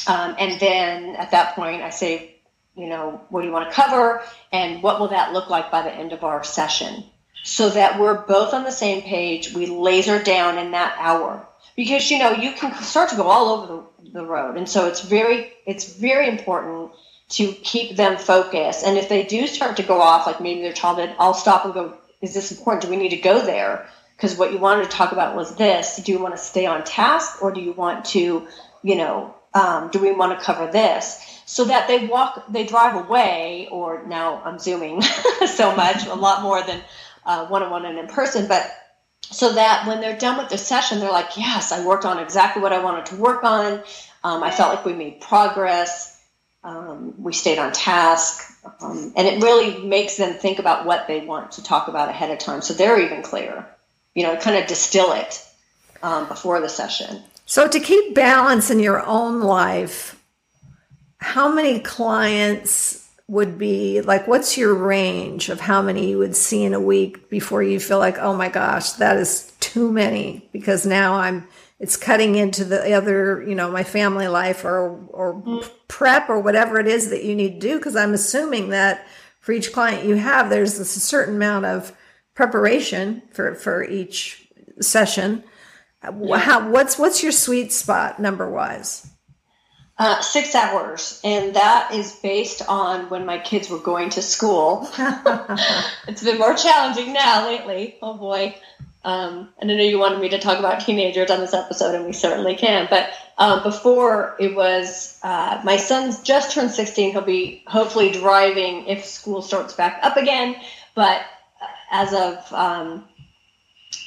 um, and then at that point I say, you know, what do you want to cover, and what will that look like by the end of our session, so that we're both on the same page. We laser down in that hour because you know you can start to go all over the, the road, and so it's very it's very important to keep them focused. And if they do start to go off, like maybe their child, did I'll stop and go, is this important? Do we need to go there? Because what you wanted to talk about was this. Do you want to stay on task or do you want to, you know, um, do we want to cover this? So that they walk, they drive away, or now I'm zooming so much, a lot more than one on one and in person, but so that when they're done with the session, they're like, yes, I worked on exactly what I wanted to work on. Um, I felt like we made progress um, we stayed on task. Um, and it really makes them think about what they want to talk about ahead of time. So they're even clearer, you know, kind of distill it um, before the session. So to keep balance in your own life, how many clients would be like what's your range of how many you would see in a week before you feel like oh my gosh that is too many because now i'm it's cutting into the other, you know, my family life or or mm. prep or whatever it is that you need to do. Because I'm assuming that for each client you have, there's a certain amount of preparation for for each session. Yeah. How, what's what's your sweet spot number wise? Uh, six hours, and that is based on when my kids were going to school. it's been more challenging now lately. Oh boy. Um, and I know you wanted me to talk about teenagers on this episode, and we certainly can. But um, before it was, uh, my son's just turned 16. He'll be hopefully driving if school starts back up again. But uh, as of um,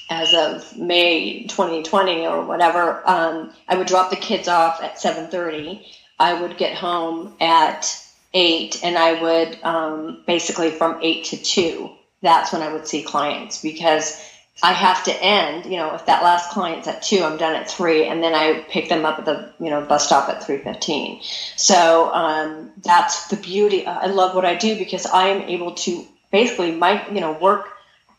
as of May 2020 or whatever, um, I would drop the kids off at 7:30. I would get home at eight, and I would um, basically from eight to two. That's when I would see clients because I have to end, you know, if that last client's at two, I'm done at three, and then I pick them up at the, you know, bus stop at three fifteen. So um, that's the beauty. I love what I do because I am able to basically, my, you know, work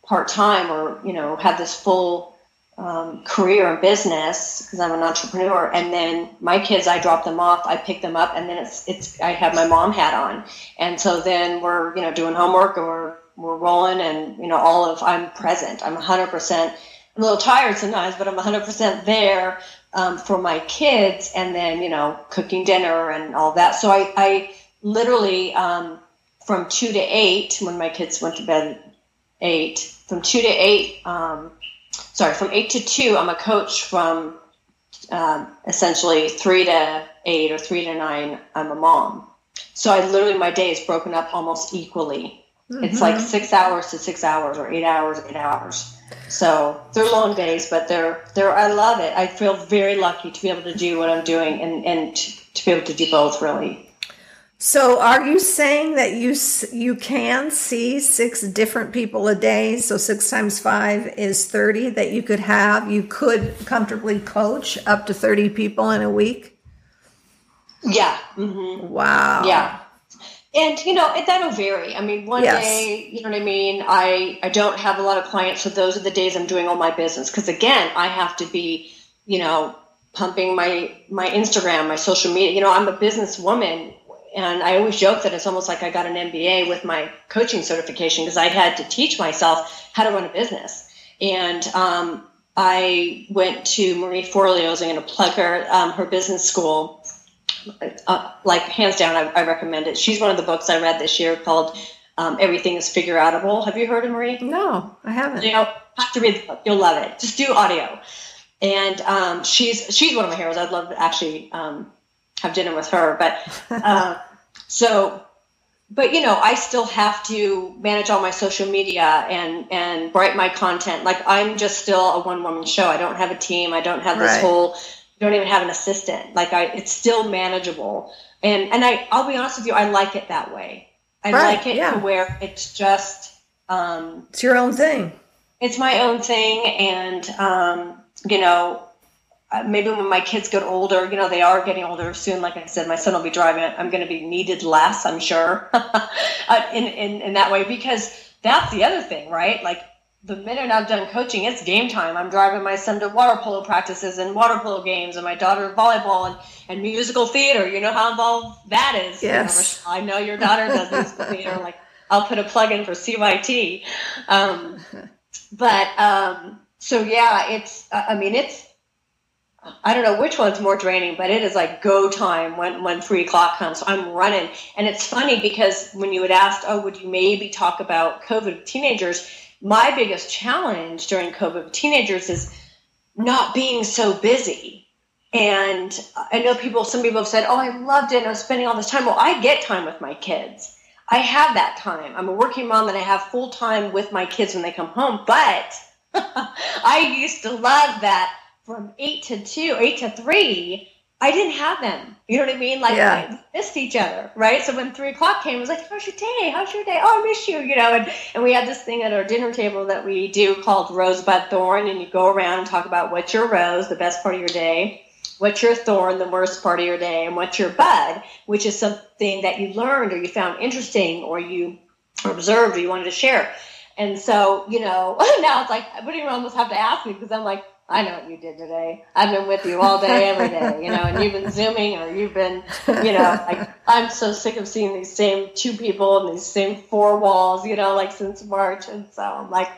part time or you know have this full um, career in business because I'm an entrepreneur, and then my kids, I drop them off, I pick them up, and then it's it's I have my mom hat on, and so then we're you know doing homework or we're rolling and you know all of i'm present. I'm 100% i'm a little tired sometimes but i'm 100% there um, for my kids and then you know cooking dinner and all that. So i, I literally um, from 2 to 8 when my kids went to bed 8 from 2 to 8 um, sorry from 8 to 2 i'm a coach from um, essentially 3 to 8 or 3 to 9 i'm a mom so i literally my day is broken up almost equally Mm-hmm. It's like six hours to six hours or eight hours, eight hours. So they're long days, but they're they're. I love it. I feel very lucky to be able to do what I'm doing and and to, to be able to do both. Really. So, are you saying that you you can see six different people a day? So six times five is thirty. That you could have. You could comfortably coach up to thirty people in a week. Yeah. Mm-hmm. Wow. Yeah and you know it, that'll vary i mean one yes. day you know what i mean i i don't have a lot of clients so those are the days i'm doing all my business because again i have to be you know pumping my my instagram my social media you know i'm a business woman and i always joke that it's almost like i got an mba with my coaching certification because i had to teach myself how to run a business and um, i went to marie forleo's i'm going to plug her um, her business school uh, like hands down, I, I, recommend it. She's one of the books I read this year called um, "Everything Is Figure Outable." Have you heard of Marie? No, I haven't. You know, have to read the book. You'll love it. Just do audio. And um, she's she's one of my heroes. I'd love to actually um, have dinner with her. But uh, so, but you know, I still have to manage all my social media and and write my content. Like I'm just still a one woman show. I don't have a team. I don't have this right. whole don't even have an assistant. Like I, it's still manageable. And and I, I'll be honest with you, I like it that way. I right, like it yeah. to where it's just, um, it's your own thing. It's my own thing, and um, you know, uh, maybe when my kids get older, you know, they are getting older soon. Like I said, my son will be driving. I'm going to be needed less, I'm sure, uh, in, in in that way because that's the other thing, right? Like the minute I'm done coaching, it's game time. I'm driving my son to water polo practices and water polo games, and my daughter volleyball and, and musical theater. You know how involved that is. Yes. I know your daughter does musical theater. Like I'll put a plug in for CYT. Um, but um, so yeah, it's. I mean, it's. I don't know which one's more draining, but it is like go time when when three o'clock comes. So I'm running, and it's funny because when you had asked, oh, would you maybe talk about COVID with teenagers? my biggest challenge during COVID with teenagers is not being so busy. And I know people, some people have said, Oh, I loved it. And I was spending all this time. Well, I get time with my kids. I have that time. I'm a working mom and I have full time with my kids when they come home. But I used to love that from eight to two, eight to three. I didn't have them. You know what I mean? Like yeah. we missed each other, right? So when three o'clock came, I was like, "How's your day? How's your day? Oh, I miss you." You know, and and we had this thing at our dinner table that we do called Rosebud Thorn, and you go around and talk about what's your rose, the best part of your day, what's your thorn, the worst part of your day, and what's your bud, which is something that you learned or you found interesting or you observed or you wanted to share. And so, you know, now it's like, I wouldn't even almost have to ask me because I'm like, I know what you did today. I've been with you all day, every day, you know, and you've been zooming or you've been, you know, like I'm so sick of seeing these same two people and these same four walls, you know, like since March. And so I'm like,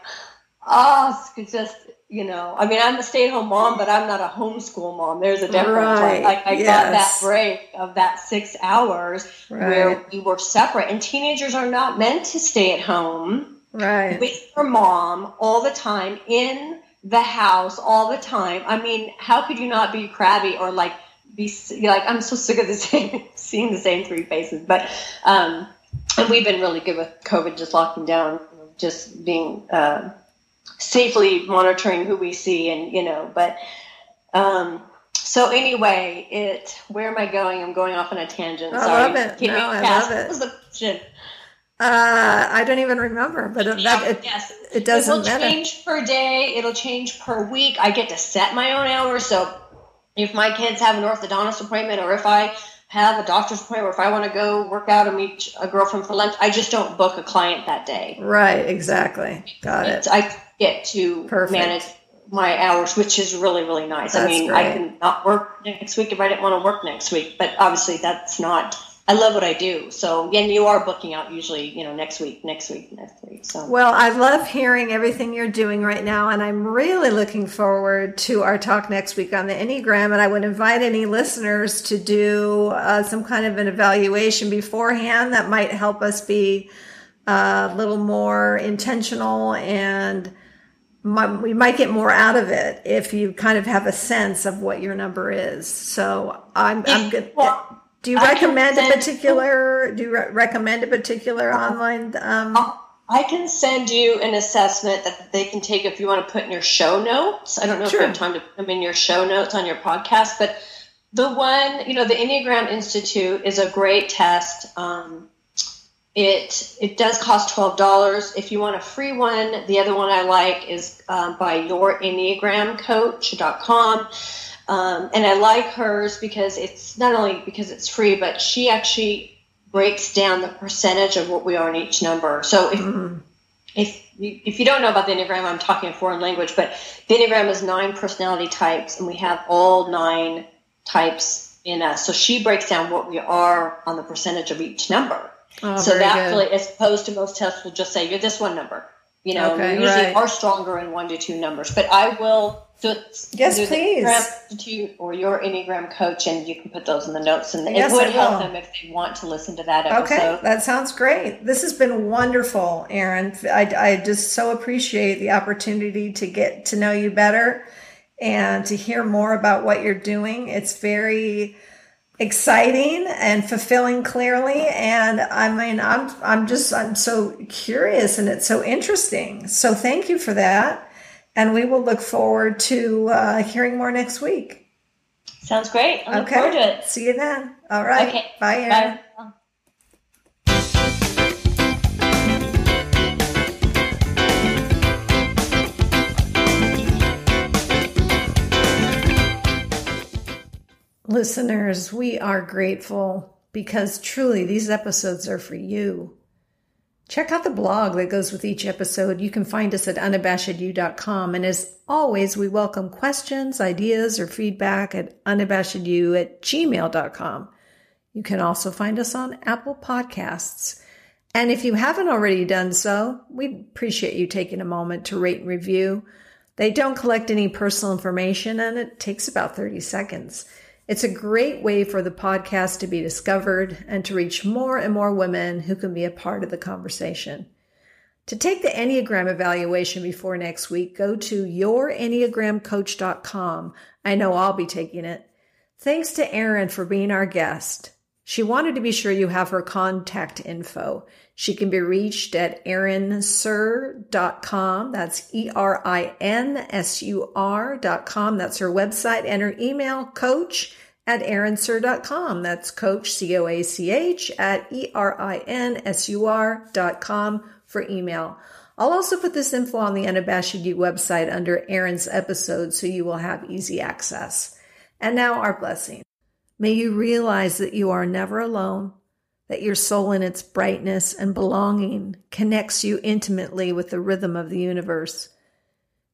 oh, it's just, you know, I mean, I'm a stay at home mom, but I'm not a homeschool mom. There's a difference. Right. Like I yes. got that break of that six hours right. where we were separate and teenagers are not meant to stay at home. Right. With their mom all the time in the house all the time. I mean, how could you not be crabby or like be like I'm so sick of the same seeing the same three faces. But um, and we've been really good with COVID, just locking down, just being uh, safely monitoring who we see, and you know. But um, so anyway, it where am I going? I'm going off on a tangent. I Sorry. love it. No, I love it. What was the question? Uh, I don't even remember, but it, that, it, yes. it doesn't It'll matter. change per day. It'll change per week. I get to set my own hours. So if my kids have an orthodontist appointment or if I have a doctor's appointment or if I want to go work out and meet a girlfriend for lunch, I just don't book a client that day. Right, exactly. Got it. I get to Perfect. manage my hours, which is really, really nice. That's I mean, great. I can not work next week if I didn't want to work next week, but obviously that's not I love what I do. So, and you are booking out usually, you know, next week, next week, next week. So, well, I love hearing everything you're doing right now, and I'm really looking forward to our talk next week on the Enneagram. And I would invite any listeners to do uh, some kind of an evaluation beforehand that might help us be uh, a little more intentional and we might get more out of it if you kind of have a sense of what your number is. So I'm, I'm good. Well, do you I recommend a particular? Do you re- recommend a particular online? Um, I can send you an assessment that they can take if you want to put in your show notes. I don't know sure. if you have time to put them in your show notes on your podcast, but the one, you know, the Enneagram Institute is a great test. Um, it it does cost twelve dollars. If you want a free one, the other one I like is um, by yourenneagramcoach.com. Um, and I like hers because it's not only because it's free, but she actually breaks down the percentage of what we are in each number. So if mm-hmm. if you, if you don't know about the Enneagram, I'm talking a foreign language, but the Enneagram is nine personality types, and we have all nine types in us. So she breaks down what we are on the percentage of each number. Oh, so that really, as opposed to most tests, will just say you're this one number. You know, okay, we usually right. are stronger in one to two numbers. But I will so it's yes, please. Institute or your Enneagram coach, and you can put those in the notes, and yes, it would help them if they want to listen to that episode. Okay, that sounds great. This has been wonderful, Erin. I, I just so appreciate the opportunity to get to know you better and to hear more about what you're doing. It's very exciting and fulfilling clearly and i mean i'm i'm just i'm so curious and it's so interesting so thank you for that and we will look forward to uh, hearing more next week. Sounds great. I look okay. forward to it. See you then. All right. Okay. Bye, Erin. Bye. Listeners, we are grateful because truly these episodes are for you. Check out the blog that goes with each episode. You can find us at unabashedyou.com. And as always, we welcome questions, ideas, or feedback at unabashedyou at gmail.com. You can also find us on Apple Podcasts. And if you haven't already done so, we'd appreciate you taking a moment to rate and review. They don't collect any personal information and it takes about 30 seconds. It's a great way for the podcast to be discovered and to reach more and more women who can be a part of the conversation. To take the Enneagram evaluation before next week, go to yourenneagramcoach.com. I know I'll be taking it. Thanks to Erin for being our guest. She wanted to be sure you have her contact info. She can be reached at erinsur.com. That's E R I N S U R.com. That's her website and her email coach at erinsur.com. That's coach, C O A C H, at E R I N S U R.com for email. I'll also put this info on the Unabashed You website under Erin's episode so you will have easy access. And now our blessing. May you realize that you are never alone, that your soul in its brightness and belonging connects you intimately with the rhythm of the universe.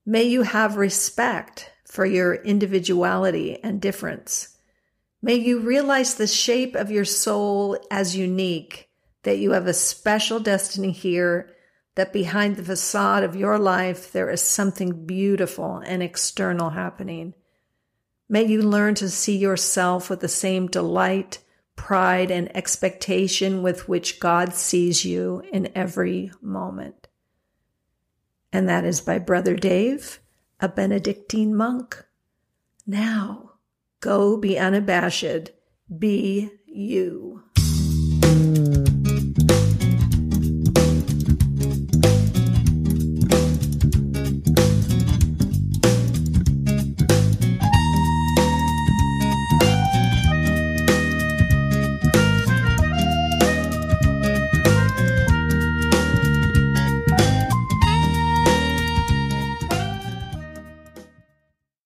May you have respect for your individuality and difference. May you realize the shape of your soul as unique, that you have a special destiny here, that behind the facade of your life there is something beautiful and external happening. May you learn to see yourself with the same delight, pride, and expectation with which God sees you in every moment. And that is by Brother Dave, a Benedictine monk. Now, Go be unabashed. Be you.